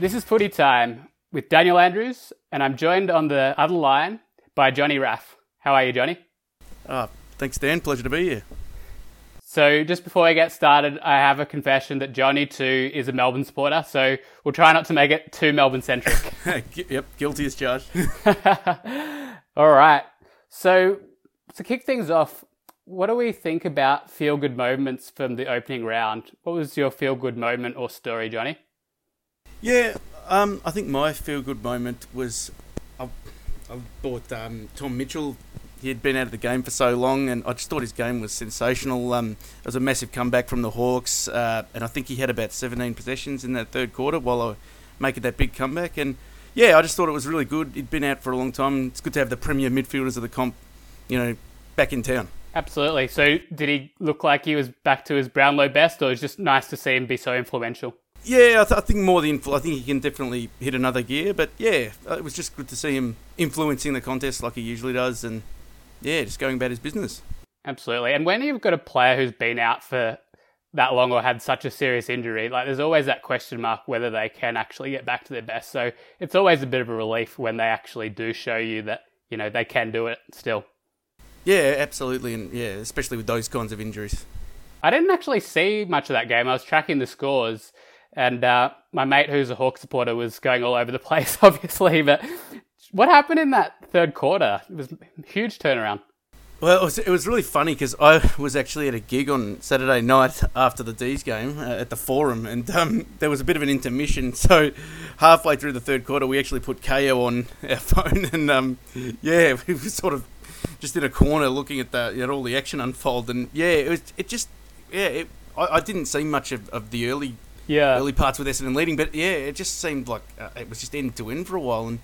This is Footy Time with Daniel Andrews, and I'm joined on the other line by Johnny Raff. How are you, Johnny? Oh, thanks, Dan. Pleasure to be here. So, just before I get started, I have a confession that Johnny too is a Melbourne supporter. So, we'll try not to make it too Melbourne centric. yep, guilty as charged. All right. So, to kick things off, what do we think about feel good moments from the opening round? What was your feel good moment or story, Johnny? Yeah, um, I think my feel good moment was I, I bought um, Tom Mitchell. He had been out of the game for so long, and I just thought his game was sensational. Um, it was a massive comeback from the Hawks, uh, and I think he had about 17 possessions in that third quarter while I making that big comeback. And yeah, I just thought it was really good. He'd been out for a long time. It's good to have the premier midfielders of the comp, you know, back in town. Absolutely. So, did he look like he was back to his Brownlow best, or was just nice to see him be so influential? Yeah, I, th- I, think more the influ- I think he can definitely hit another gear. But yeah, uh, it was just good to see him influencing the contest like he usually does, and yeah, just going about his business. Absolutely. And when you've got a player who's been out for that long or had such a serious injury, like there's always that question mark whether they can actually get back to their best. So it's always a bit of a relief when they actually do show you that you know they can do it still. Yeah, absolutely, and yeah, especially with those kinds of injuries. I didn't actually see much of that game. I was tracking the scores and uh, my mate, who's a Hawk supporter, was going all over the place, obviously. But what happened in that third quarter? It was a huge turnaround. Well, it was, it was really funny because I was actually at a gig on Saturday night after the D's game uh, at the Forum, and um, there was a bit of an intermission. So, halfway through the third quarter, we actually put Kayo on our phone, and um, yeah, we were sort of just in a corner looking at the know, all the action unfold, and yeah, it was it just yeah, it, I, I didn't see much of, of the early yeah. early parts with Essendon leading. But yeah, it just seemed like uh, it was just end to end for a while, and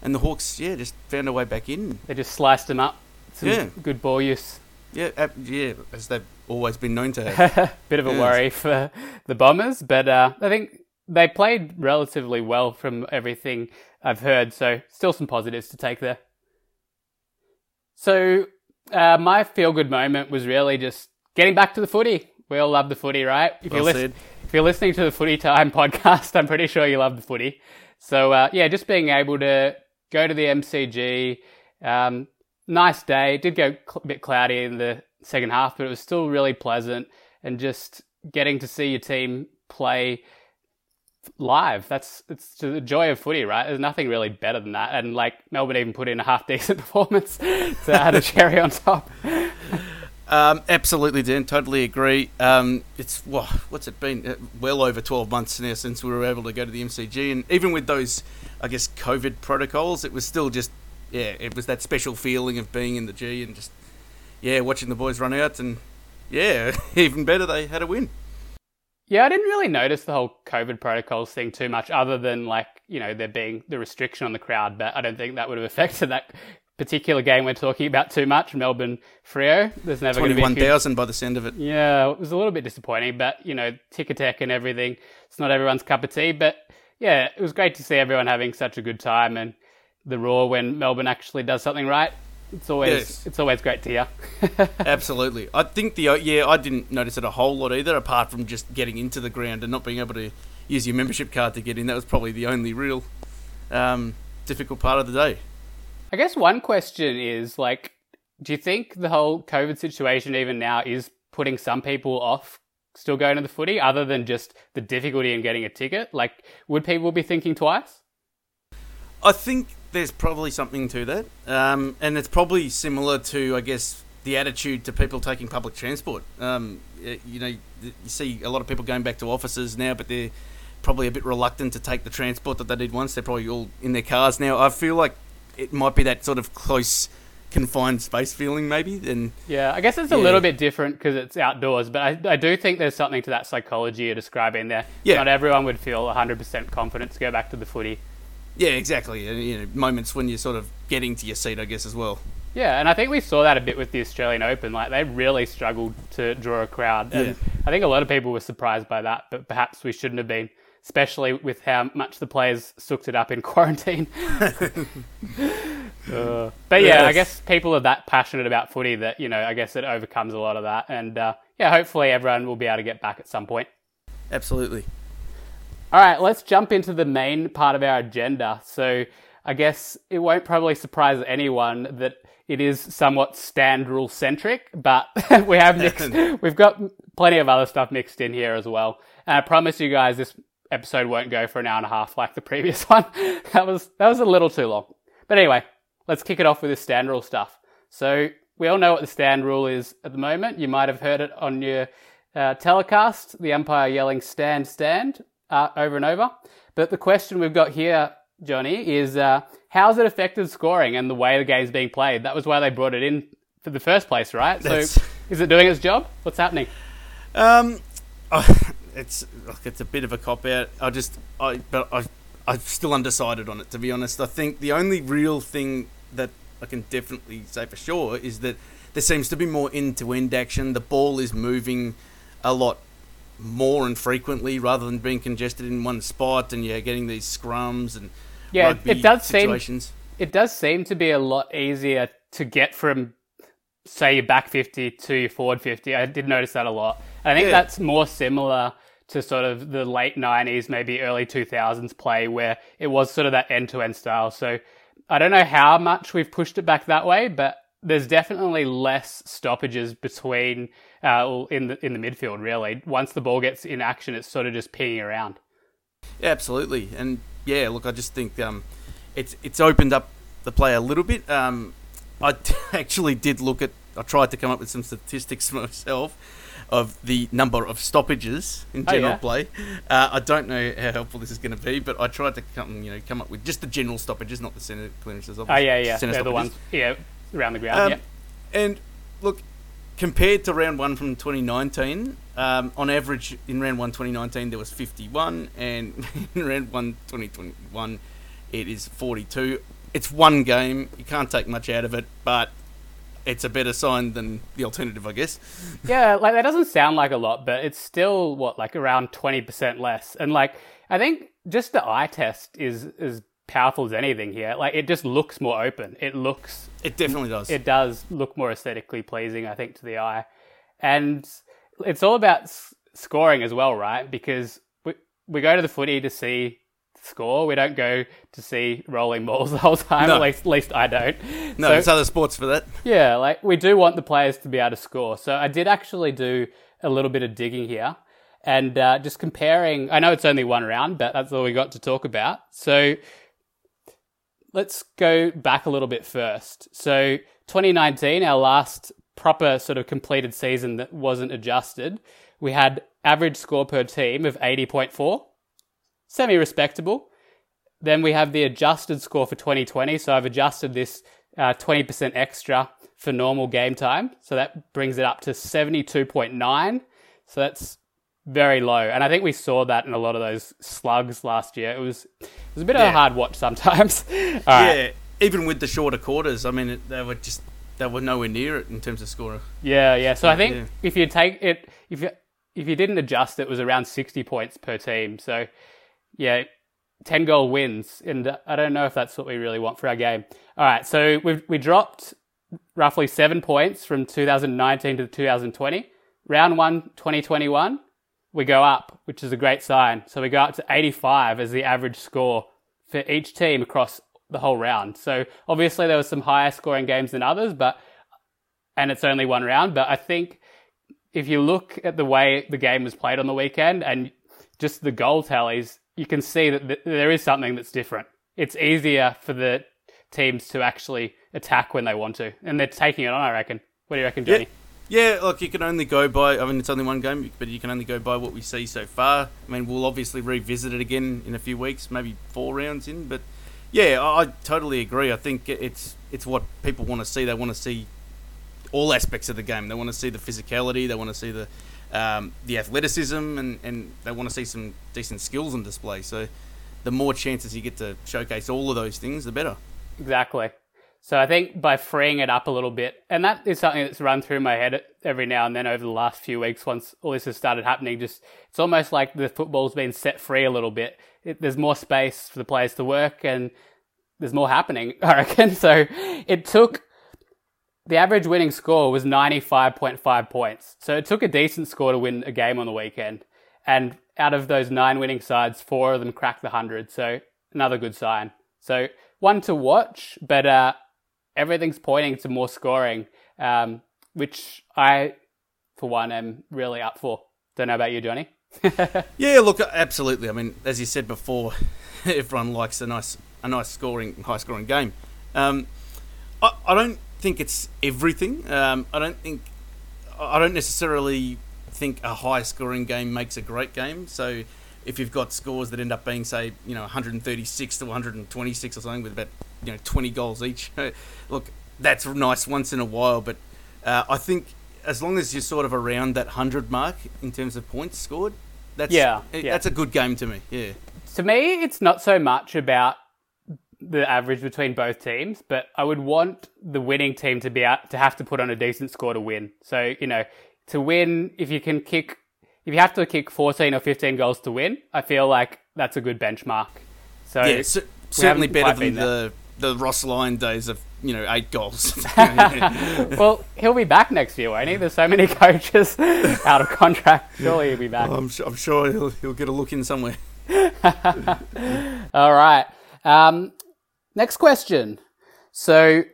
and the Hawks yeah just found a way back in. They just sliced them up. Some yeah, good ball use. Yeah, uh, yeah, as they've always been known to have. Bit of a worry for the Bombers, but uh, I think they played relatively well from everything I've heard. So still some positives to take there. So uh, my feel good moment was really just getting back to the footy. We all love the footy, right? If well you if you're listening to the Footy Time podcast, I'm pretty sure you love the footy. So uh, yeah, just being able to go to the MCG, um, nice day. It did go a bit cloudy in the second half, but it was still really pleasant, and just getting to see your team play live. That's it's the joy of footy, right? There's nothing really better than that. And like Melbourne even put in a half decent performance to add a cherry on top. Um, absolutely, Dan. Totally agree. Um, it's well, what's it been? Uh, well over twelve months now since we were able to go to the MCG, and even with those, I guess, COVID protocols, it was still just yeah, it was that special feeling of being in the G and just yeah, watching the boys run out, and yeah, even better, they had a win. Yeah, I didn't really notice the whole COVID protocols thing too much, other than like you know there being the restriction on the crowd, but I don't think that would have affected that particular game we're talking about too much, Melbourne Freo. There's never going to be twenty-one thousand by the end of it. Yeah, it was a little bit disappointing, but you know, Ticketek and everything. It's not everyone's cup of tea, but yeah, it was great to see everyone having such a good time and the roar when Melbourne actually does something right. It's always yes. it's always great to hear. Absolutely, I think the yeah I didn't notice it a whole lot either, apart from just getting into the ground and not being able to use your membership card to get in. That was probably the only real um, difficult part of the day. I guess one question is like, do you think the whole COVID situation, even now, is putting some people off still going to the footy, other than just the difficulty in getting a ticket? Like, would people be thinking twice? I think there's probably something to that, um, and it's probably similar to, I guess, the attitude to people taking public transport. Um, you know, you see a lot of people going back to offices now, but they're probably a bit reluctant to take the transport that they did once. They're probably all in their cars now. I feel like it might be that sort of close confined space feeling maybe then yeah i guess it's yeah. a little bit different because it's outdoors but I, I do think there's something to that psychology you're describing there. Yeah. Not everyone would feel 100% confident to go back to the footy. Yeah exactly and you know moments when you're sort of getting to your seat i guess as well. Yeah and i think we saw that a bit with the australian open like they really struggled to draw a crowd and yeah. i think a lot of people were surprised by that but perhaps we shouldn't have been especially with how much the players sooked it up in quarantine. uh, but yeah, yes. I guess people are that passionate about footy that you know, I guess it overcomes a lot of that, and uh, yeah, hopefully everyone will be able to get back at some point. Absolutely. All right, let's jump into the main part of our agenda. So I guess it won't probably surprise anyone that it is somewhat stand rule centric, but we have mixed, we've got plenty of other stuff mixed in here as well. And I promise you guys this episode won't go for an hour and a half like the previous one. that was, that was a little too long. But anyway, let's kick it off with this stand rule stuff. So we all know what the stand rule is at the moment. You might have heard it on your uh, telecast, the umpire yelling stand, stand uh, over and over. But the question we've got here, Johnny, is uh, how's it affected scoring and the way the game's being played? That was why they brought it in for the first place, right? That's- So is it doing its job? What's happening? Um, oh, it's look, it's a bit of a cop out. I just, I, but I, I'm still undecided on it. To be honest, I think the only real thing that I can definitely say for sure is that there seems to be more end-to-end action. The ball is moving a lot more and frequently rather than being congested in one spot, and you're getting these scrums and Yeah, it- does seem it does seem to be a lot easier to get from say your back 50 to your forward 50 i did notice that a lot i think Yeah. that's more similar to sort of the late 90s maybe early 2000s play where it was sort of that end-to-end style so i don't know how much we've pushed it back that way but there's definitely less stoppages between uh, in the in the midfield really once the ball gets in action it's sort of just pinging around Yeah, absolutely, and yeah, look, I just think um, it's it's opened up the play a little bit. Um, I actually did look at. I tried to come up with some statistics myself of the number of stoppages in Oh, general yeah? play. Uh, I don't know how helpful this is going to be, but I tried to come, you know, come up with just the general stoppages, not the centre clearances. oh yeah yeah Centre they're the ones yeah around the ground Um, yeah And look, compared to round one from 2019, um, on average in round one 2019 there was 51, and in round one 2021 it is 42. It's one game, you can't take much out of it, but it's a better sign than the alternative, I guess. Yeah, like that doesn't sound like a lot, but it's still what like around twenty percent less. And like I think just the eye test is as powerful as anything here. Like it just looks more open. It looks It definitely does. it does look more aesthetically pleasing, I think, to the eye. And it's all about s- scoring as well, right? Because we we go to the footy to see score. We don't go to see rolling balls the whole time. No. At least, at least I don't. no, So- there's other sports for that. yeah, like we do want the players to be able to score. So I did actually do a little bit of digging here and uh, just comparing. I know it's only one round, but that's all we got to talk about. So let's go back a little bit first. So 2019, our last proper sort of completed season that wasn't adjusted, we had average score per team of 80.4, semi respectable. Then we have the adjusted score for 2020. So I've adjusted this uh, 20% extra for normal game time. So that brings it up to 72.9. So that's very low. And I think we saw that in a lot of those slugs last year. It was it was a bit of a hard watch sometimes. All right. Yeah, even with the shorter quarters, I mean, they were just they were nowhere near it in terms of scorer. Yeah, yeah. So I think Yeah. if you take it, if you if you didn't adjust, it was around sixty points per team. So yeah, ten goal wins, and I don't know if that's what we really want for our game. All right, so we we dropped roughly seven points from 2019 to 2020. Round one, 2021, we go up, which is a great sign. So we go up to 85 as the average score for each team across the whole round. So obviously there were some higher scoring games than others, but and it's only one round. But I think if you look at the way the game was played on the weekend and just the goal tallies, you can see that th- there is something that's different. It's easier for the teams to actually attack when they want to, and they're taking it on. I reckon. What do you reckon, Johnny? Yeah, look, you can only go by. I mean, it's only one game, but you can only go by what we see so far. I mean, we'll obviously revisit it again in a few weeks, maybe four rounds in. But yeah, I, I totally agree. I think it's it's what people want to see. They want to see all aspects of the game. They want to see the physicality. They want to see the um, the athleticism, and, and they want to see some decent skills on display. So the more chances you get to showcase all of those things, the better. Exactly. So I think by freeing it up a little bit, and that is something that's run through my head every now and then over the last few weeks. Once all this has started happening, just it's almost like the football's been set free a little bit. It, there's more space for the players to work, and there's more happening. I reckon. So it took the average winning score was 95.5 points. So it took a decent score to win a game on the weekend. And out of those nine winning sides, four of them cracked the 100. So another good sign. So one to watch, but uh, everything's pointing to more scoring, um, which I, for one, am really up for. Don't know about you, Johnny. yeah, look, absolutely. I mean, as you said before, everyone likes a nice, a nice scoring, high scoring game. Um, I, I don't think it's everything. Um, I don't think, I don't necessarily think a high scoring game makes a great game. So if you've got scores that end up being, say, you know, 136 to 126 or something with about, you know, 20 goals each, look, that's nice once in a while. But uh, I think as long as you're sort of around that 100 mark in terms of points scored, that's, yeah, yeah. that's a good game to me. Yeah. To me, it's not so much about the average between both teams, but I would want the winning team to be out, to have to put on a decent score to win. So, you know, to win, if you can kick, if you have to kick 14 or 15 goals to win, I feel like that's a good benchmark. So yeah, certainly better than the the Ross Lyon days of you know eight goals. well, he'll be back next year, won't he? There's so many coaches out of contract. Surely he'll be back. I'm, I'm sure he'll he'll get a look in somewhere. All right. Um, next question. So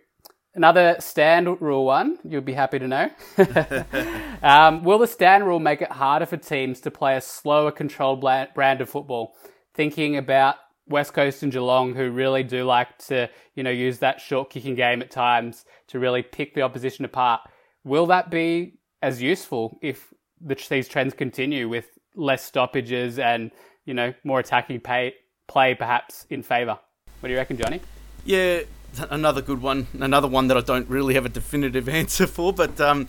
Another stand rule one, you'll be happy to know. um, will the stand rule make it harder for teams to play a slower, controlled brand of football? Thinking about West Coast and Geelong, who really do like to, you know, use that short kicking game at times to really pick the opposition apart. Will that be as useful if the, these trends continue with less stoppages and, you know, more attacking pay, play perhaps in favour? What do you reckon, Johnny? Yeah, another good one, another one that I don't really have a definitive answer for, but um,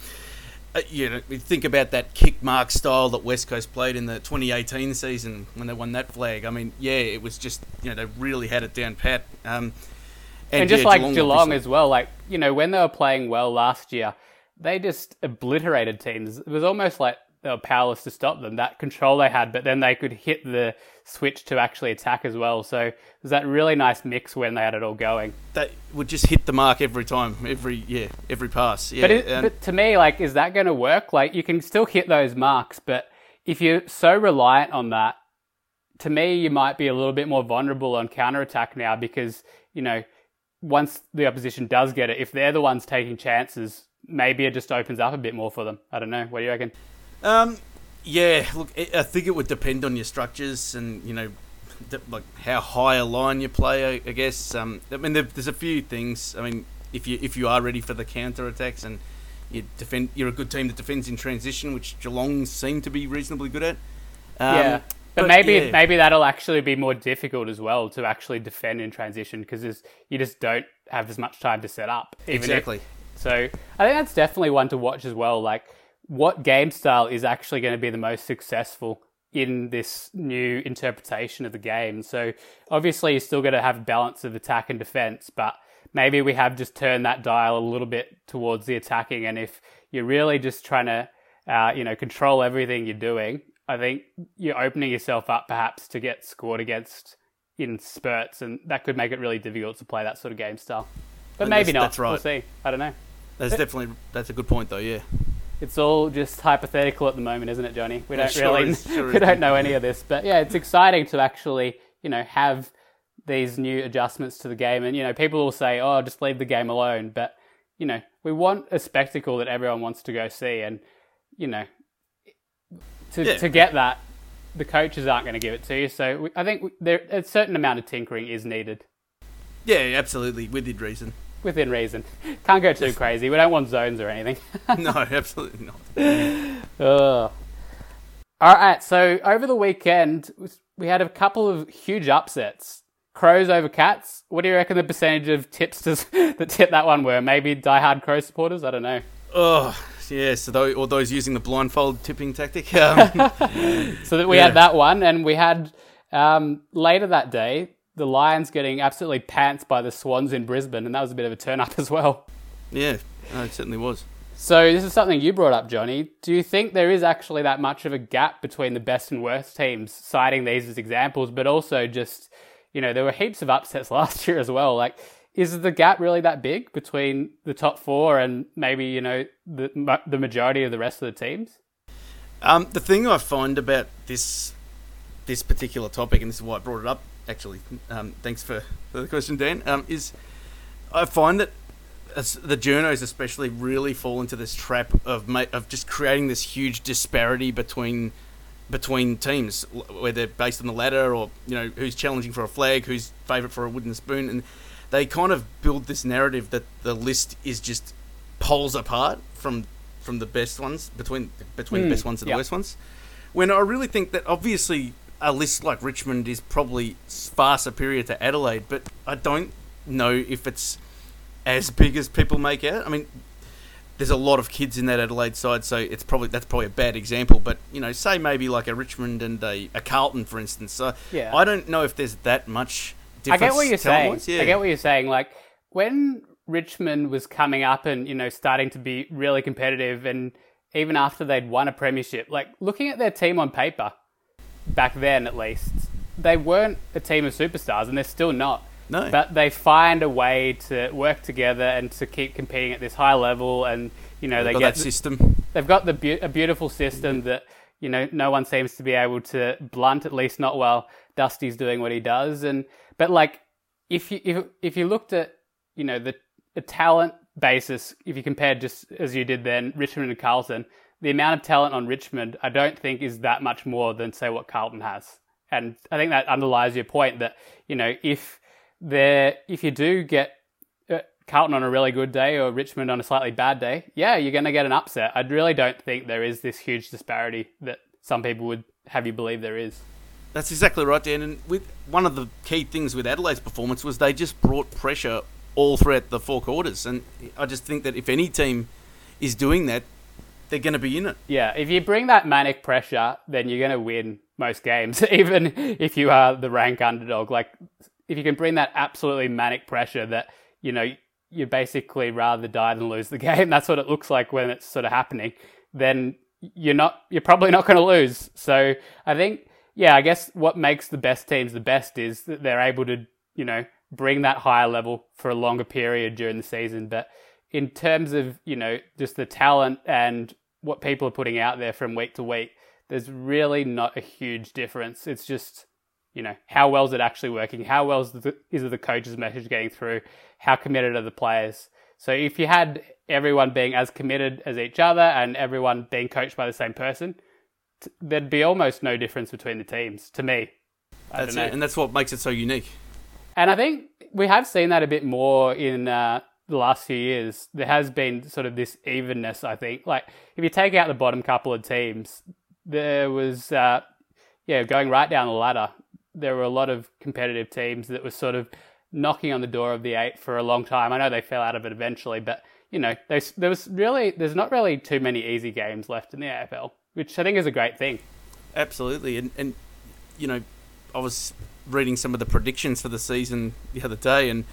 uh, you know, we think about that kick mark style that West Coast played in the 2018 season when they won that flag. I mean, yeah, it was just you know they really had it down pat. Um, and, and, just yeah, like Geelong, Geelong as well, like you know when they were playing well last year, they just obliterated teams. It was almost like Uh, they were powerless to stop them. That control they had, but then they could hit the switch to actually attack as well. So there's that really nice mix when they had it all going. That would just hit the mark every time, every yeah, every pass. Yeah. But, it, but to me, like, is that going to work? Like, you can still hit those marks, but if you're so reliant on that, to me, you might be a little bit more vulnerable on counter attack now because you know once the opposition does get it, if they're the ones taking chances, maybe it just opens up a bit more for them. I don't know. What do you reckon? Um, yeah, look, I think it would depend on your structures and you know, like how high a line you play. I guess. Um, I mean, there's a few things. I mean, if you if you are ready for the counter attacks and you defend, you're a good team that defends in transition, which Geelong seem to be reasonably good at. Um, yeah. But, but think yeah. maybe that'll actually be more difficult as well to actually defend in transition because you just don't have as much time to set up. exactly. If, so I think that's definitely one to watch as well. Like what game style is actually going to be the most successful in this new interpretation of the game. So obviously you're still going to have balance of attack and defense, but maybe we have just turned that dial a little bit towards the attacking. And if you're really just trying to, uh, you know, control everything you're doing, I think you're opening yourself up perhaps to get scored against in spurts, and that could make it really difficult to play that sort of game style. But and maybe not. That's right. We'll see. I don't know. That's definitely that's a good point, though. Yeah it's all just hypothetical at the moment, isn't it, Johnny? We don't sure really, is, sure we don't know any of this, but yeah, it's exciting to actually, you know, have these new adjustments to the game. And you know, people will say, "Oh, just leave the game alone," but you know, we want a spectacle that everyone wants to go see, and you know, to yeah. to get that, the coaches aren't going to give it to you. So I think there a certain amount of tinkering is needed. Yeah, absolutely, within reason within reason. Can't go too crazy. We don't want zones or anything. no, absolutely not. All right, so over the weekend, we had a couple of huge upsets. Crows over Cats. What do you reckon the percentage of tipsters that tip that one were? Maybe diehard Crow supporters? I don't know. Oh, yeah, so those, or those using the blindfold tipping tactic. Um, so that we yeah. had that one, and we had um, later that day the Lions getting absolutely pants by the Swans in Brisbane, and that was a bit of a turn up as well. Yeah, it certainly was. So this is something you brought up, Johnny. Do you think there is actually that much of a gap between the best and worst teams, citing these as examples, but also just, you know, there were heaps of upsets last year as well. Like, is the gap really that big between the top four and maybe, you know, the, the majority of the rest of the teams? Um, the thing I find about this this particular topic, and this is why I brought it up. Actually, um, thanks for, for the question, Dan. Um, is I find that as the journos especially really fall into this trap of ma- of just creating this huge disparity between between teams, whether based on the ladder or you know who's challenging for a flag, who's favourite for a wooden spoon, and they kind of build this narrative that the list is just poles apart from from the best ones between between mm, the best ones and the worst ones. When I really think that obviously a list like Richmond is probably far superior to Adelaide, but I don't know if it's as big as people make out. I mean, there's a lot of kids in that Adelaide side, so it's probably that's probably a bad example. But you know, say maybe like a Richmond and a, a Carlton, for instance. So yeah. I don't know if there's that much. Difference. I get what you're saying. Yeah. I get what you're saying. Like when Richmond was coming up and you know starting to be really competitive, and even after they'd won a premiership, like looking at their team on paper back then, at least they weren't a team of superstars, and they're still not. No. But they find a way to work together and to keep competing at this high level, and you know they've they get that system. They've got the be- a beautiful system that you know no one seems to be able to blunt, at least not while Dusty's doing what he does. And but like if you if if you looked at you know the, the talent basis, if you compared just as you did then Richmond and Carlton, the amount of talent on Richmond, I don't think is that much more than say what Carlton has. And I think that underlies your point that you know if there, if you do get uh, Carlton on a really good day or Richmond on a slightly bad day, yeah, you're going to get an upset. I really don't think there is this huge disparity that some people would have you believe there is. That's exactly right, Dan. And with one of the key things with Adelaide's performance was they just brought pressure all throughout the four quarters, and I just think that if any team is doing that, they're going to be in it. Yeah, if you bring that manic pressure, then you're going to win most games, even if you are the rank underdog. Like if you can bring that absolutely manic pressure that you know you basically rather die than lose the game. That's what it looks like when it's sort of happening. Then you're not you're probably not going to lose. So I think yeah, I guess what makes the best teams the best is that they're able to you know bring that higher level for a longer period during the season. But in terms of you know just the talent and what people are putting out there from week to week, there's really not a huge difference. It's just you know, how well is it actually working? How well is the, is the coach's message getting through? How committed are the players? So if you had everyone being as committed as each other and everyone being coached by the same person, t- there'd be almost no difference between the teams to me. I that's it, and that's what makes it so unique. And I think we have seen that a bit more in uh, the last few years. There has been sort of this evenness. I think, like if you take out the bottom couple of teams, there was uh, yeah going right down the ladder there were a lot of competitive teams that were sort of knocking on the door of the eight for a long time. I know they fell out of it eventually, but you know, there was really there's not really too many easy games left in the AFL, which I think is a great thing. Absolutely, and and you know, I was reading some of the predictions for the season the other day, and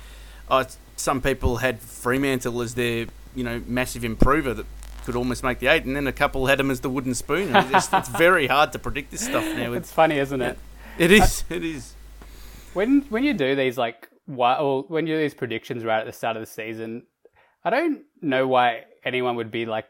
uh, some people had Fremantle as their you know massive improver that could almost make the eight, and then a couple had them as the wooden spoon. It's, just, it's very hard to predict this stuff now. It's, it's funny, isn't it? It is. it is. When when you do these like why, or when you do these predictions right at the start of the season, I don't know why anyone would be like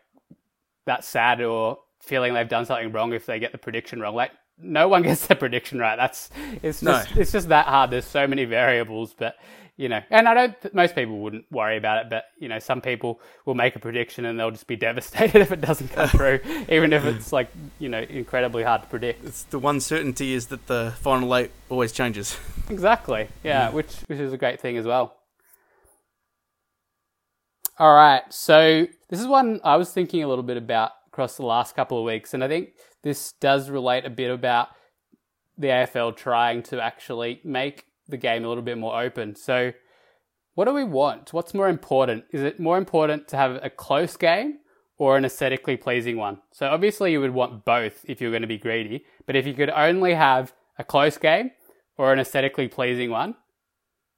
that sad or feeling they've done something wrong if they get the prediction wrong. Like no one gets the prediction right. That's it's just no. it's just that hard. There's so many variables, but you know, and I don't. Most people wouldn't worry about it, but you know, some people will make a prediction and they'll just be devastated if it doesn't come through, even if it's like you know incredibly hard to predict. It's the one certainty is that the final eight always changes. Exactly. Yeah, which which is a great thing as well. All right, so this is one I was thinking a little bit about across the last couple of weeks, and I think this does relate a bit about the AFL trying to actually make the game a little bit more open. So, what do we want? What's more important? Is it more important to have a close game or an aesthetically pleasing one? So, obviously, you would want both if you're going to be greedy. But if you could only have a close game or an aesthetically pleasing one,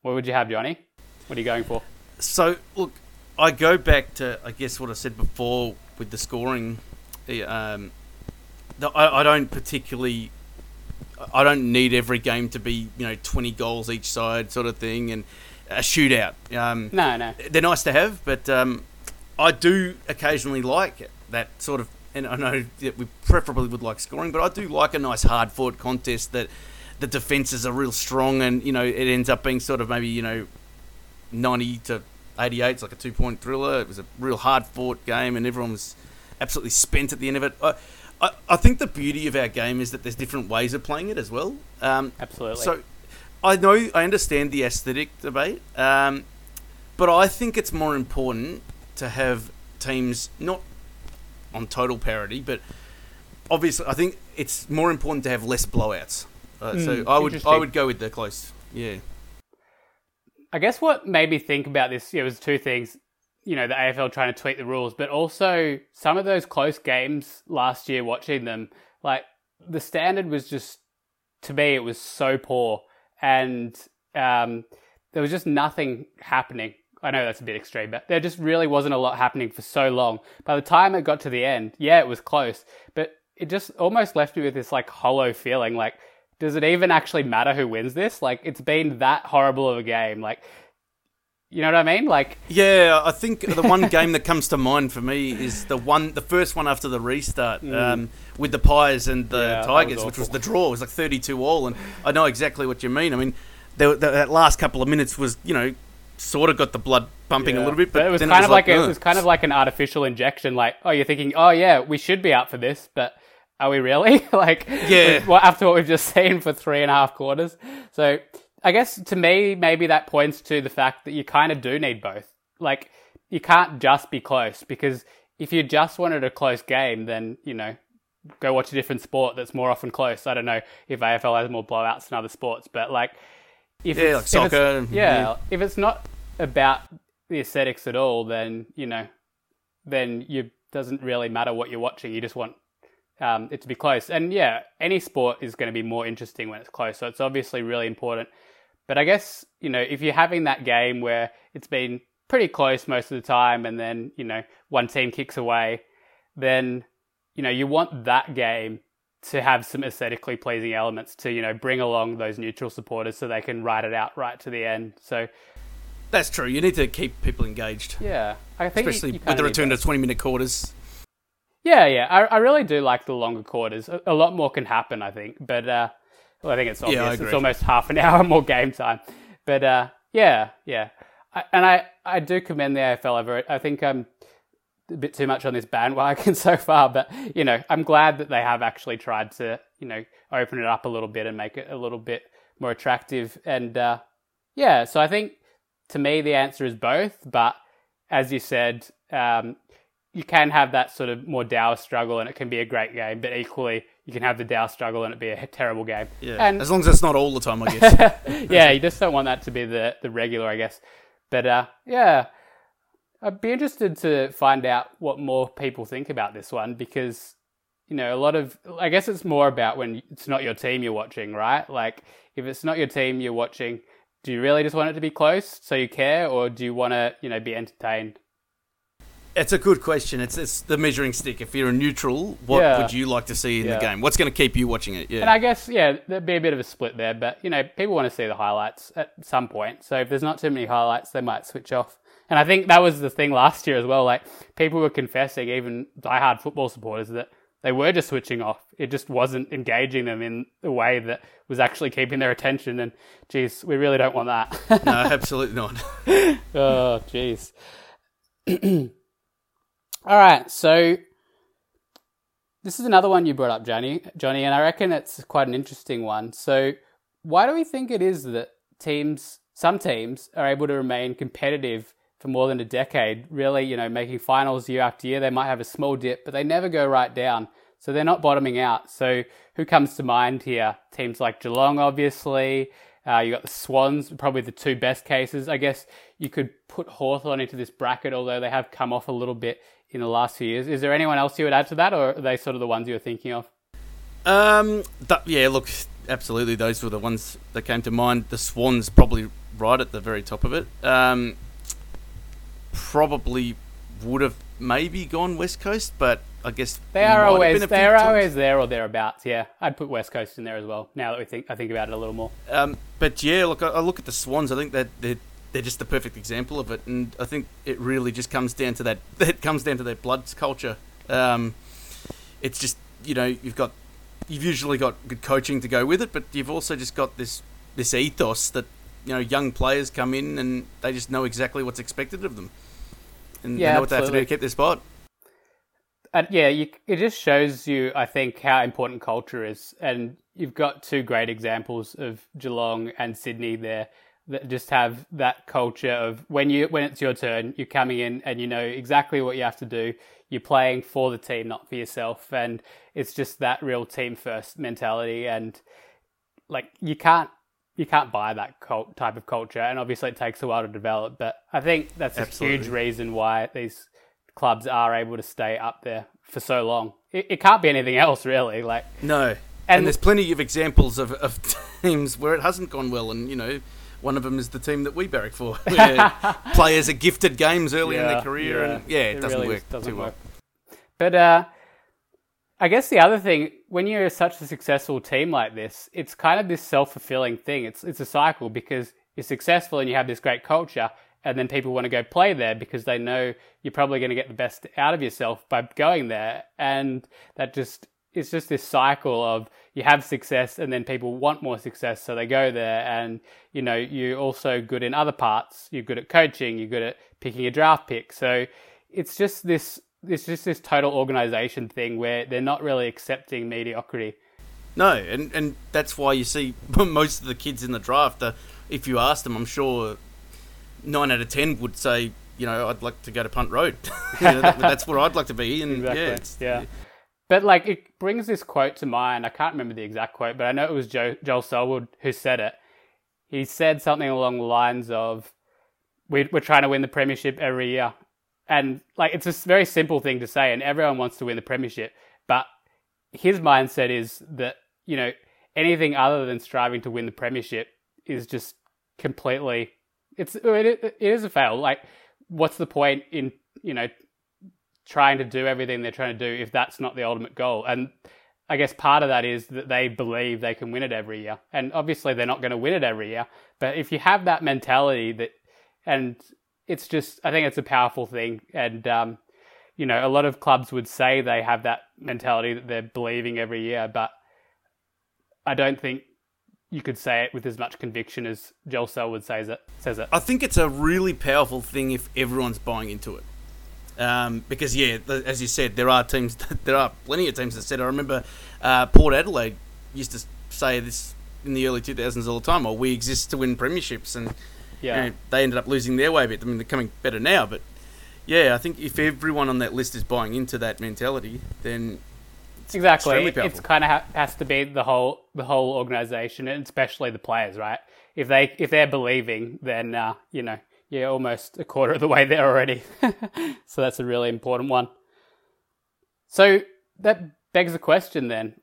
what would you have, Johnny? What are you going for? So, look, I go back to, I guess, what I said before with the scoring. Um, I, I don't particularly I don't need every game to be you know twenty goals each side sort of thing and a shootout. Um, no, no, they're nice to have, but um, I do occasionally like that sort of and I know that we preferably would like scoring, but I do like a nice hard fought contest that the defenses are real strong, and you know it ends up being sort of maybe you know ninety to eighty eight. It's like a two point thriller. It was a real hard fought game, and everyone was absolutely spent at the end of it. I, I, I think the beauty of our game is that there's different ways of playing it as well. Um, Absolutely. So I know I understand the aesthetic debate, um, but I think it's more important to have teams not on total parity, but obviously I think it's more important to have less blowouts. Uh, Mm, so I would I would go with the close. Yeah. I guess what made me think about this, it was two things. You know, the AFL trying to tweak the rules, but also some of those close games last year, watching them, like the standard was just, to me, it was so poor. And um, there was just nothing happening. I know that's a bit extreme, but there just really wasn't a lot happening for so long. By the time it got to the end, yeah, it was close, but it just almost left me with this like hollow feeling like, does it even actually matter who wins this? Like, it's been that horrible of a game. Like, you know what I mean? Like, Yeah, I think the one game that comes to mind for me is the one, the first one after the restart um, with the Pies and the Mm. Yeah, that was Tigers, which was the draw. It was like thirty-two all, and I know exactly what you mean. I mean, there, that that last couple of minutes was, you know, sort of got the blood pumping a little bit, but it was then kind of like, a, "Ugh." it was kind of like an artificial injection. Like, oh, you're thinking, oh yeah, we should be out for this, but are we really? like, Yeah. with- well, after what we've just seen for three and a half quarters. So, I guess to me, maybe that points to the fact that you kind of do need both. Like, you can't just be close because if you just wanted a close game, then you know, go watch a different sport that's more often close. I don't know if AFL has more blowouts than other sports, but like, if Yeah, it's- like if soccer, yeah, yeah. if it's not about the aesthetics at all, then you know, then you doesn't really matter what you're watching. You just want um, it to be close. And yeah, any sport is going to be more interesting when it's close. So it's obviously really important. But I guess you know if you're having that game where it's been pretty close most of the time, and then you know one team kicks away, then you know you want that game to have some aesthetically pleasing elements to you know bring along those neutral supporters so they can ride it out right to the end. So That's true. You need to keep people engaged, yeah, I think especially you with the return to twenty-minute quarters. Yeah, yeah, I, I really do like the longer quarters. A, a lot more can happen, I think, but uh, well, I think it's obvious. I it's almost half an hour more game time, but uh, yeah, yeah, I, and I I do commend the AFL over it. I think I'm a bit too much on this bandwagon so far, but you know, I'm glad that they have actually tried to you know open it up a little bit and make it a little bit more attractive. And uh, yeah, so I think to me the answer is both, but as you said, um, you can have that sort of more dour struggle and it can be a great game, but equally you can have the dour struggle and it be a terrible game. Yeah, And as long as it's not all the time, I guess. yeah, you just don't want that to be the, the regular, I guess. But uh, yeah, I'd be interested to find out what more people think about this one because, you know, a lot of, I guess it's more about when it's not your team you're watching, right? Like, if it's not your team you're watching, do you really just want it to be close so you care or do you want to, you know, be entertained? It's a good question. It's, it's the measuring stick. If you're a neutral, what Yeah. would you like to see in Yeah. the game? What's going to keep you watching it? Yeah. And I guess, yeah, there'd be a bit of a split there, but, you know, people want to see the highlights at some point. So if there's not too many highlights, they might switch off. And I think that was the thing last year as well. Like, people were confessing, even diehard football supporters, that they were just switching off. It just wasn't engaging them in a way that was actually keeping their attention. And, geez, we really don't want that. no, absolutely not. oh, jeez. All right, so this is another one you brought up, Johnny. Johnny, and I reckon it's quite an interesting one. So, why do we think it is that teams, some teams, are able to remain competitive for more than a decade? Really, you know, making finals year after year. They might have a small dip, but they never go right down. So they're not bottoming out. So who comes to mind here? Teams like Geelong, obviously. Uh, you got the Swans, probably the two best cases. I guess you could put Hawthorn into this bracket, although they have come off a little bit in the last few years. Is there anyone else you would add to that, or are they sort of the ones you were thinking of? Um, th- yeah, look, absolutely, those were the ones that came to mind. The Swans probably right at the very top of it. Um, probably would have maybe gone West Coast, but I guess They are always they are times. always there or thereabouts. Yeah, I'd put West Coast in there as well. Now that we think I think about it a little more. Um, but yeah, look, I, I look at the Swans. I think that they're they're just the perfect example of it, and I think it really just comes down to that. It comes down to their blood culture. Um, it's just you know you've got you've usually got good coaching to go with it, but you've also just got this this ethos that you know young players come in and they just know exactly what's expected of them, and Yeah, they know what they have to do to keep their spot. And yeah, you, it just shows you, I think, how important culture is. And you've got two great examples of Geelong and Sydney there that just have that culture of when you when it's your turn, you're coming in and you know exactly what you have to do. You're playing for the team, not for yourself, and it's just that real team first mentality. And like you can't you can't buy that cult type of culture, and obviously it takes a while to develop. But I think that's a huge reason why these clubs are able to stay up there for so long. It, it can't be anything else, really. Like, No, and, And- there's plenty of examples of, of teams where it hasn't gone well, and you know. One of them is the team that we barrack for, where players are gifted games early in their career, and yeah, it, doesn't really work doesn't too well. work. But uh, I guess the other thing, when you're such a successful team like this, it's kind of this self fulfilling thing. It's it's a cycle because you're successful and you have this great culture, and then people want to go play there because they know you're probably going to get the best out of yourself by going there, and that just it's just this cycle of you have success and then people want more success so they go there and you know you're also good in other parts you're good at coaching you're good at picking a draft pick so it's just this it's just this total organization thing where they're not really accepting mediocrity No, and and that's why you see most of the kids in the draft. Uh, if you ask them, I'm sure nine out of ten would say, you know, I'd like to go to Punt Road. You know, that- that's where I'd like to be. And Exactly. yeah, yeah. But like it brings this quote to mind. I can't remember the exact quote, but I know it was Joe, Joel Selwood who said it. He said something along the lines of, we, "We're trying to win the premiership every year," and like it's a very simple thing to say, and everyone wants to win the premiership. But his mindset is that you know anything other than striving to win the premiership is just completely it's it, it is a fail. Like, what's the point in you know trying to do everything they're trying to do if that's not the ultimate goal? And I guess part of that is that they believe they can win it every year, and obviously they're not going to win it every year. But if you have that mentality that, and it's just, I think it's a powerful thing, and um, you know, a lot of clubs would say they have that mentality that they're believing every year, but I don't think you could say it with as much conviction as Joel Selwood says it. Says it. I think it's a really powerful thing if everyone's buying into it. Um, because yeah, as you said, there are teams. There are plenty of teams that said. I remember uh, Port Adelaide used to say this in the early 2000s all the time. Well, we exist to win premierships, and Yeah. you know, they ended up losing their way a bit. I mean, they're coming better now, but yeah, I think if everyone on that list is buying into that mentality, then it's Exactly. It's kind of ha- has to be the whole the whole organization, and especially the players, right? If they if they're believing, then uh, you know you're almost a quarter of the way there already. so that's a really important one. So that begs the question then: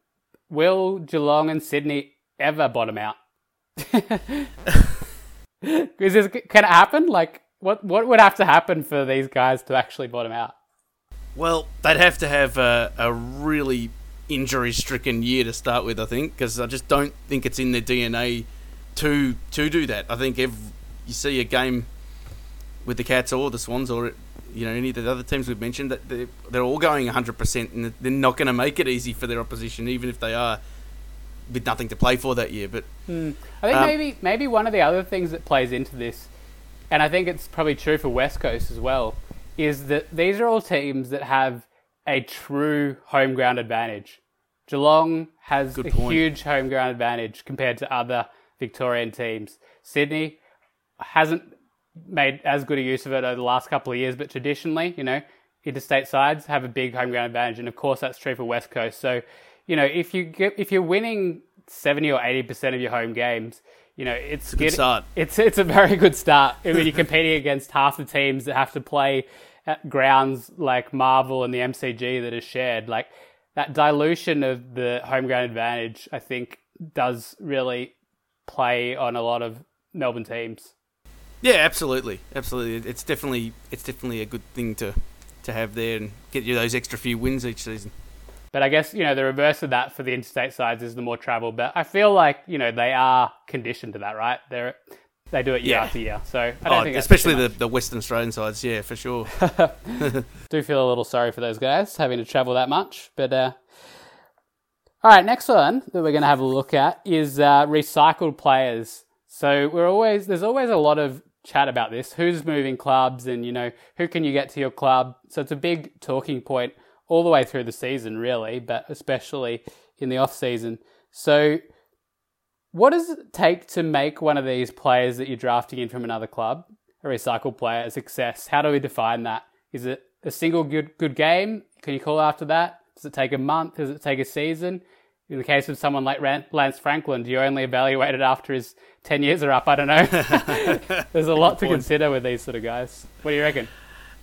Will Geelong and Sydney ever bottom out? Is this can it happen? Like, what what would have to happen for these guys to actually bottom out? Well, they'd have to have a, a really injury-stricken year to start with, I think, because I just don't think it's in their DNA to to do that. I think if you see a game with the Cats or the Swans or you know any of the other teams we've mentioned, that they're, they're all going 100%, and they're not going to make it easy for their opposition, even if they are with nothing to play for that year. But I think Um, maybe maybe one of the other things that plays into this, and I think it's probably true for West Coast as well, is that these are all teams that have a true home ground advantage. Geelong has a point. huge home ground advantage compared to other Victorian teams. Sydney hasn't made as good a use of it over the last couple of years, but traditionally, you know, interstate sides have a big home ground advantage, and of course that's true for West Coast. So, you know, if you get if you're winning seventy or eighty percent of your home games, you know, it's a good. It's it's a very good start. I mean, you're competing against half the teams that have to play at grounds like Marvel and the MCG that are shared. Like that dilution of the home ground advantage, I think, does really play on a lot of Melbourne teams. Yeah, absolutely, absolutely, it's definitely it's definitely a good thing to to have there and get you those extra few wins each season. But I guess, you know, the reverse of that for the interstate sides is the more travel. But I feel like, you know, they are conditioned to that, right? They're they do it year Yeah. after year. So I don't Oh, think especially the, the Western Australian sides, yeah, for sure. do feel a little sorry for those guys having to travel that much. But uh, all right, next one that we're going to have a look at is uh, recycled players. So we're always there's always a lot of chat about this. Who's moving clubs, and you know who can you get to your club? So it's a big talking point all the way through the season, really, but especially in the off season. So. What does it take to make one of these players that you're drafting in from another club a recycled player a success? How do we define that? Is it a single good good game? Can you call after that? Does it take a month? Does it take a season? In the case of someone like Lance Franklin, do you only evaluate it after his 10 years are up? I don't know. There's a lot to consider with these sort of guys. What do you reckon?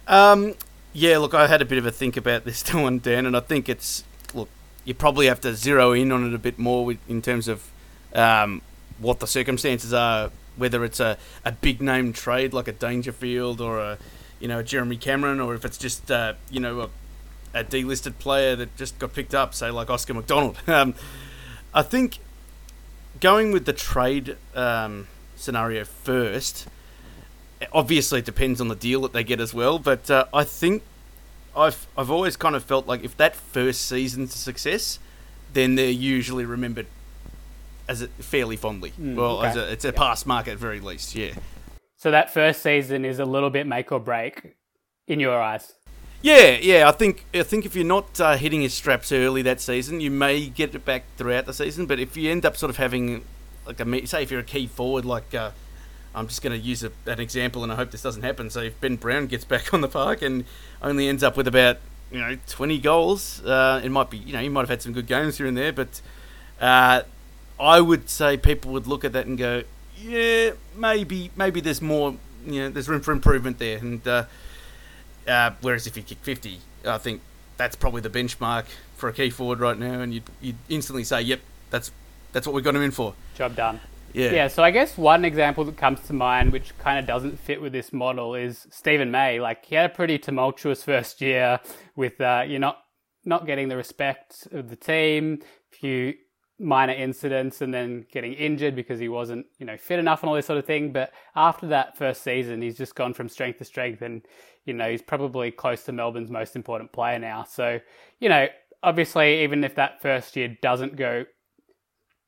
Um, yeah, look, I had a bit of a think about this one, Dan, and I think it's look, you probably have to zero in on it a bit more with, in terms of um, what the circumstances are. Whether it's a, a big name trade like a Dangerfield or a you know a Jeremy Cameron, or if it's just uh, you know a, a delisted player that just got picked up, say like Oscar McDonald. Um, I think going with the trade um, scenario first obviously it depends on the deal that they get as well. But uh, I think I've I've always kind of felt like if that first season's a success, then they're usually remembered as a, fairly fondly. Mm, well, okay. as a, it's a past mark at very least. Yeah. So that first season is a little bit make or break in your eyes. Yeah, yeah. I think I think if you're not uh, hitting your straps early that season, you may get it back throughout the season. But if you end up sort of having like a say if you're a key forward, like uh, I'm just going to use a, an example, and I hope this doesn't happen. So if Ben Brown gets back on the park and only ends up with about you know 20 goals, uh, it might be you know he might have had some good games here and there, but uh, I would say people would look at that and go, yeah, maybe maybe there's more, you know, there's room for improvement there, and. Uh, whereas if you kick 50, I think that's probably the benchmark for a key forward right now, and you'd, you'd instantly say, yep, that's that's what we've got him in for. Job done. Yeah. Yeah, so I guess one example that comes to mind, which kind of doesn't fit with this model, is Steven May. Like he had a pretty tumultuous first year with uh, you're not not getting the respect of the team, a few minor incidents, and then getting injured because he wasn't you know fit enough and all this sort of thing. But after that first season, he's just gone from strength to strength, and you know he's probably close to Melbourne's most important player now. So you know obviously even if that first year doesn't go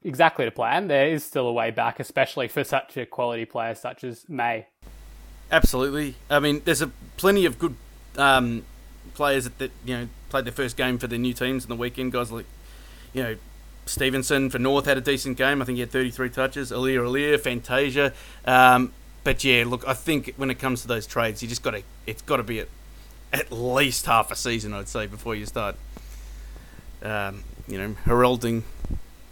exactly to plan, there is still a way back, especially for such a quality player such as May. Absolutely. I mean, there's a plenty of good um, players that, you know played their first game for their new teams in the weekend. Guys like you know Stephenson for North had a decent game. I think he had 33 touches. Aliir Aliir, Fantasia. Um, but yeah, look, I think when it comes to those trades, you just got to it's got to be at, at least half a season, I'd say, before you start um, you know heralding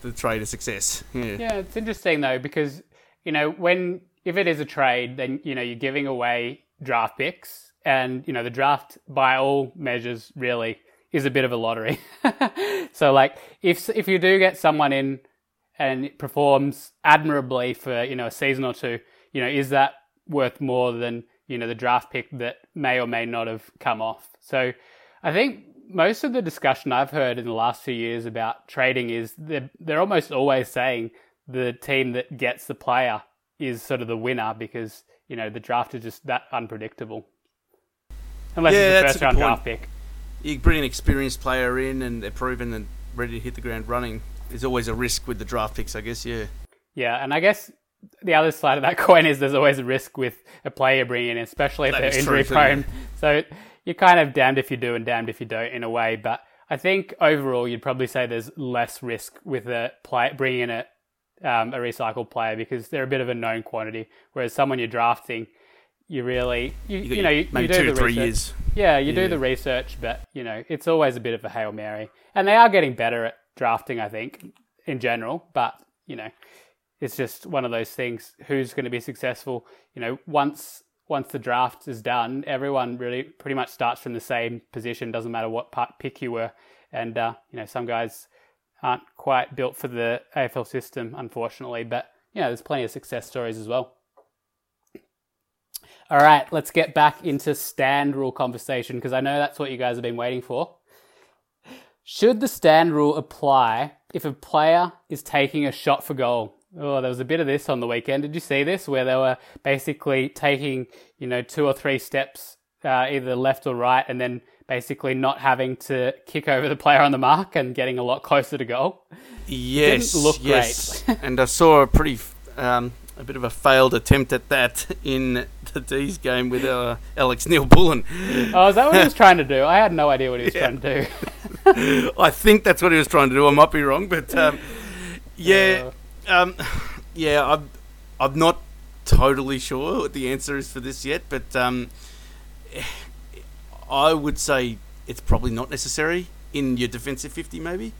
the trade of success. Yeah. Yeah, it's interesting though because you know when if it is a trade, then you know you're giving away draft picks, and you know the draft by all measures really is a bit of a lottery. so like if if you do get someone in and it performs admirably for you know a season or two, you know is that worth more than you know the draft pick that may or may not have come off? So I think most of the discussion I've heard in the last few years about trading is they're, they're almost always saying the team that gets the player is sort of the winner because you know the draft is just that unpredictable. Unless Yeah, it's a first round point. draft pick. you bring an experienced player in and they're proven and ready to hit the ground running. There's always a risk with the draft picks, I guess. Yeah. Yeah, and I guess the other side of that coin is there's always a risk with a player bringing in, especially if That they're injury true, prone. So you're kind of damned if you do and damned if you don't in a way. But I think overall you'd probably say there's less risk with a play bringing in a um, a recycled player because they're a bit of a known quantity. Whereas someone you're drafting, you really you, You, you know you, maybe you do two the three research. years. Yeah, you Yeah. do the research, but you know it's always a bit of a hail mary, and they are getting better at drafting. I think in general, but you know it's just one of those things. Who's going to be successful? You know, once once the draft is done, everyone really pretty much starts from the same position. Doesn't matter what part pick you were, and uh, you know some guys aren't quite built for the AFL system, unfortunately. But you know, there's plenty of success stories as well. All right, let's get back into stand rule conversation because I know that's what you guys have been waiting for. Should the stand rule apply if a player is taking a shot for goal? Oh, there was a bit of this on the weekend. Did you see this? Where they were basically taking, you know, two or three steps, uh, either left or right, and then basically not having to kick over the player on the mark and getting a lot closer to goal. Yes, Didn't look yes. great. and I saw a pretty, um, a bit of a failed attempt at that in the D's game with uh, Alex Neal-Bullen. Oh, is that what he was trying to do? I had no idea what he was trying to do. I think that's what he was trying to do. I might be wrong, but um, yeah, um, yeah, I'm, I'm not totally sure what the answer is for this yet, but um, I would say it's probably not necessary in your defensive 50, maybe.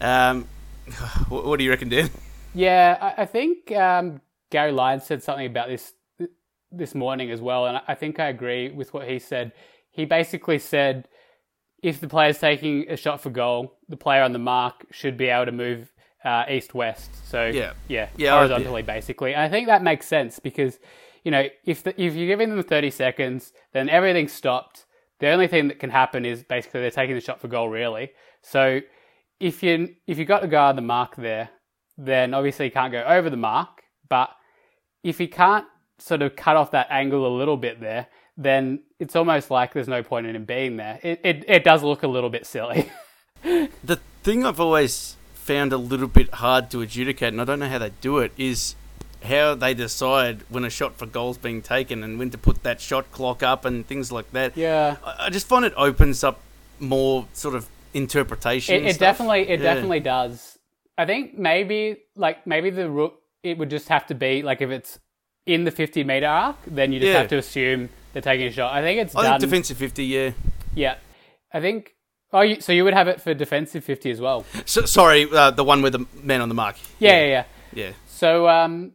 Um, what, what do you reckon, Dan? Yeah, I, I think um, Gary Lyons said something about this this morning as well, and I think I agree with what he said. He basically said if the player's taking a shot for goal, the player on the mark should be able to move uh, east west. So Yeah. yeah, Yeah, horizontally basically. And I think that makes sense because you know if the, if you're giving them 30 seconds, then everything's stopped. The only thing that can happen is basically they're taking the shot for goal, really. So if you if you got a guy on the mark there, then obviously you can't go over the mark. But if you can't sort of cut off that angle a little bit there, then it's almost like there's no point in him being there. It it, it does look a little bit silly. The thing I've always found a little bit hard to adjudicate, and I don't know how they do it, is how they decide when a shot for goal's being taken and when to put that shot clock up and things like that. yeah. I I just find it opens up more sort of interpretation. It, it definitely it Yeah. definitely does. I think maybe like maybe the ru- it would just have to be like if it's in the 50 meter arc, then you just Yeah. have to assume they're taking a shot. I think it's I done. think defensive 50, yeah. yeah, I think. Oh, you, so you would have it for defensive 50 as well? So, sorry, uh, the one with the man on the mark. Yeah, yeah, yeah. Yeah. So um,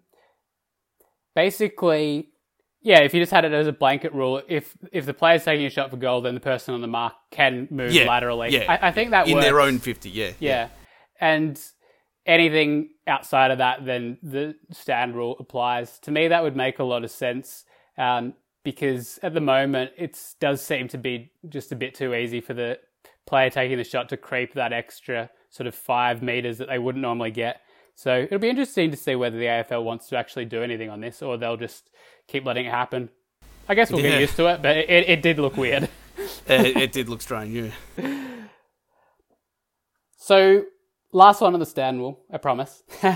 basically, yeah, if you just had it as a blanket rule, if if the player's taking a shot for goal, then the person on the mark can move Yeah, laterally. yeah. I, I think that In works. their own 50, yeah. Yeah. And anything outside of that, then the stand rule applies. To me, that would make a lot of sense um, because at the moment, it does seem to be just a bit too easy for the player taking the shot to creep that extra sort of five meters that they wouldn't normally get. So it'll be interesting to see whether the AFL wants to actually do anything on this or they'll just keep letting it happen. I guess we'll Yeah. get used to it, but it, it, it did look weird. It, it did look strange, yeah. So, last one on the stand rule, I promise. All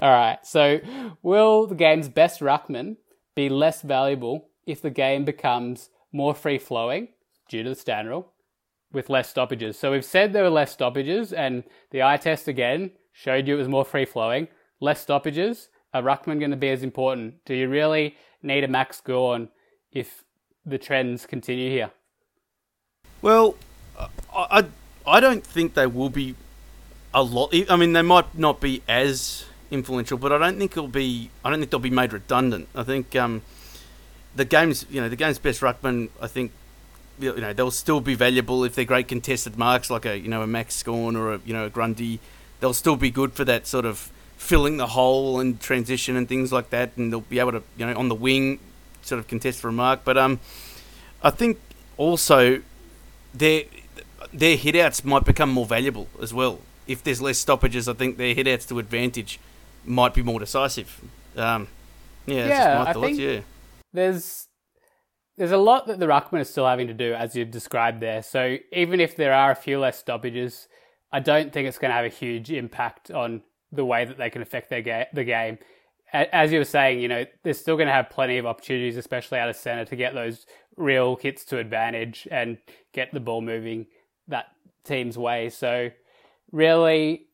right. So, will the game's best ruckman be less valuable if the game becomes more free flowing due to the stand rule with less stoppages? So, we've said there were less stoppages, and the eye test again showed you it was more free flowing. Less stoppages. A ruckman going to be as important? Do you really need a Max Gawn if the trends continue here? Well, I, I, I don't think they will be a lot. I mean, they might not be as influential, but I don't think it'll be. I don't think they'll be made redundant. I think um, the game's, you know, the game's best ruckman. I think, you know, they'll still be valuable if they're great contested marks, like a you know a Max Gawn or a you know a Grundy. They'll still be good for that sort of filling the hole and transition and things like that, and they'll be able to you know on the wing sort of contest for a mark. But um, I think also their their hitouts might become more valuable as well. If there's less stoppages, I think their hitouts to advantage might be more decisive. Um, yeah, that's Yeah, just my I thoughts. think- yeah, there's there's a lot that the ruckman is still having to do, as you've described there. So even if there are a few less stoppages, I don't think it's going to have a huge impact on the way that they can affect their ga- the game. As you were saying, you know, they're still going to have plenty of opportunities, especially out of center, to get those real hits to advantage and get the ball moving that team's way. So really,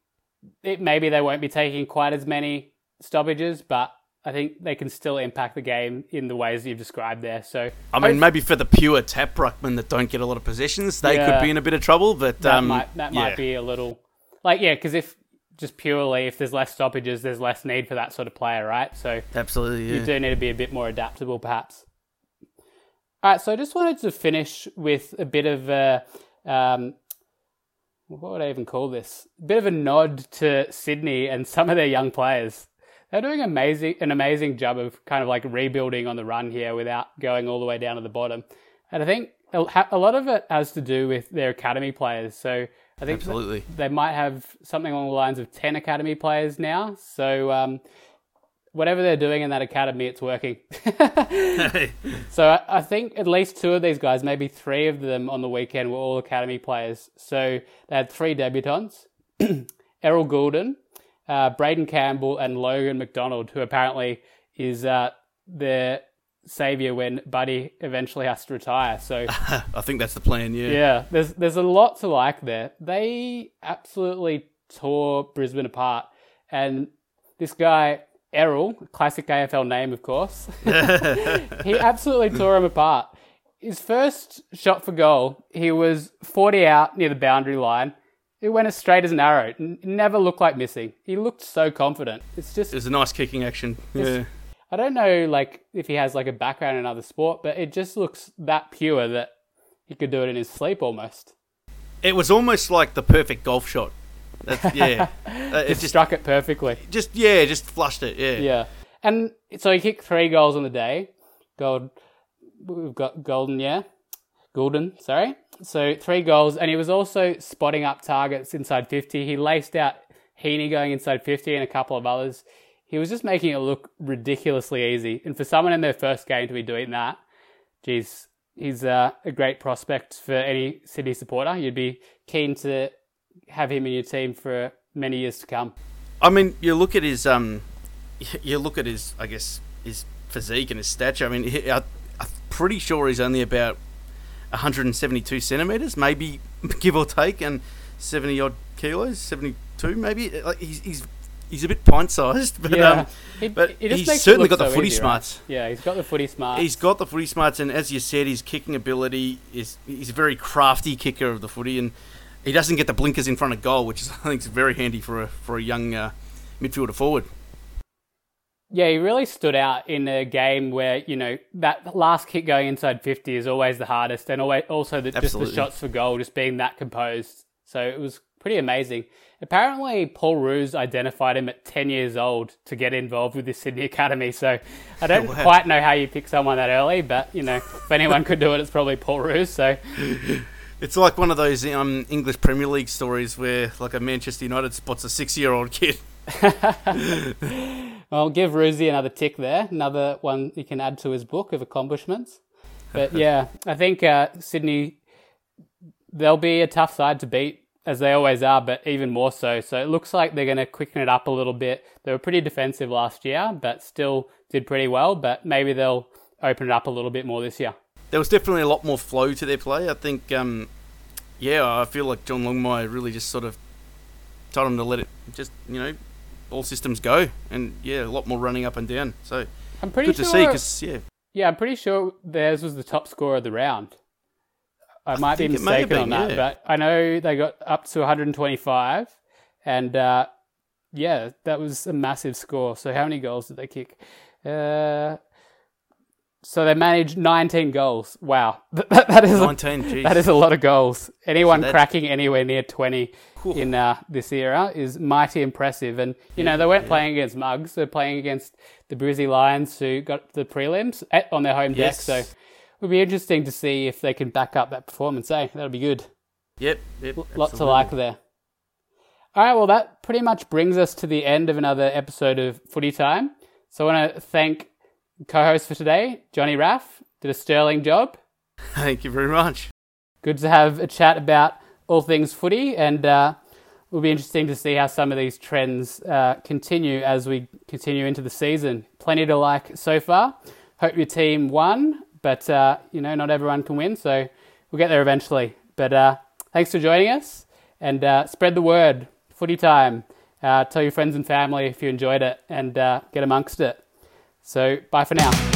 it, maybe they won't be taking quite as many stoppages, but I think they can still impact the game in the ways you've described there. So I mean, maybe for the pure tap ruckmen that don't get a lot of possessions, they Yeah. could be in a bit of trouble. But that um, might that might yeah. be a little like yeah, because if just purely if there's less stoppages, there's less need for that sort of player, right? So absolutely. you do need to be a bit more adaptable, perhaps. All right, so I just wanted to finish with a bit of a, um, what would I even call this? A bit of a nod to Sydney and some of their young players. They're doing amazing, an amazing job of kind of like rebuilding on the run here without going all the way down to the bottom. And I think a lot of it has to do with their academy players. So I think Absolutely. they might have something along the lines of 10 academy players now. So, um, whatever they're doing in that academy, it's working. so, I, I think at least two of these guys, maybe three of them on the weekend, were all academy players. So, they had three debutants Errol Gulden, uh, Braeden Campbell, and Logan McDonald, who apparently is uh, their savior when Buddy eventually has to retire. So I think that's the plan. Yeah. yeah, there's there's a lot to like there. They absolutely tore Brisbane apart, and this guy Errol, classic AFL name, of course, he absolutely tore him apart. His first shot for goal, he was 40 out near the boundary line. It went as straight as an arrow. N- never looked like missing. He looked so confident. It's just It was a nice kicking action. Yeah. I don't know, like if he has like a background in another sport, but it just looks that pure that he could do it in his sleep almost. It was almost like the perfect golf shot. That's, yeah. Uh, it Just just, struck it perfectly. just, yeah, just flushed it. Yeah. Yeah, and so he kicked three goals on the day. Gold, we've got Gulden, yeah, Gulden. Sorry. So three goals, and he was also spotting up targets inside fifty. He laced out Heeney going inside fifty, and a couple of others. He was just making it look ridiculously easy. And for someone in their first game to be doing that, geez, he's uh, a great prospect for any Sydney supporter. You'd be keen to have him in your team for many years to come. I mean, you look at his um, you look at his, I guess, his physique and his stature. I mean, I, I'm pretty sure he's only about 172 centimeters, maybe give or take, and 70 odd kilos, 72 maybe. Like he's he's, he's a bit pint sized, but Yeah. um, but just he's certainly got the so footy easy, right? smarts. Yeah, he's got the footy smart. He's got the footy smarts, and as you said, his kicking ability is he's a very crafty kicker of the footy, and he doesn't get the blinkers in front of goal, which is, I think is very handy for a for a young uh, midfielder forward. Yeah, he really stood out in a game where you know that last kick going inside fifty is always the hardest, and always also the, just the shots for goal just being that composed. So it was pretty amazing. Apparently, Paul Roos identified him at ten years old to get involved with the Sydney Academy. So I don't Wow. quite know how you pick someone that early, but you know if anyone could do it, it's probably Paul Roos. So It's like one of those um, English Premier League stories where like a Manchester United spots a six year old kid. Well, give Roosy another tick there, another one he can add to his book of accomplishments. But yeah, I think uh, Sydney, they'll be a tough side to beat, as they always are, but even more so. So it looks like they're going to quicken it up a little bit. They were pretty defensive last year, but still did pretty well. But maybe they'll open it up a little bit more this year. There was definitely a lot more flow to their play. I think, um, yeah, I feel like John Longmire really just sort of told them to let it just, you know, all systems go. And yeah, a lot more running up and down. So I'm pretty good sure. to see because, yeah, Yeah, I'm pretty sure theirs was the top scorer of the round. I might be think it may have mistaken on that, yeah. but I know they got up to 125, and uh, yeah, that was a massive score. So how many goals did they kick? Uh, so they managed 19 goals. Wow, that, that is a, 19, geez. that is a lot of goals. Anyone that's- cracking anywhere near 20 Whew. in uh, this era is mighty impressive. And, you know, they weren't playing against mugs. They're playing against the Brizzy Lions who got the prelims at, on their home deck. So it would be interesting to see if they can back up that performance. Eh? That'll be good. Yep, yep. L- Lots to like there. All right, well, that pretty much brings us to the end of another episode of Footy Time. So I want to thank co-host for today, Johnny Raff. Did a sterling job. Thank you very much. good to have a chat about all things footy, and uh, it'll be interesting to see how some of these trends uh, continue as we continue into the season. Plenty to like so far. Hope your team won, but uh, you know not everyone can win, so we'll get there eventually. But uh, thanks for joining us, and uh, spread the word. Footy time. Uh, tell your friends and family if you enjoyed it, and uh, get amongst it. So bye for now.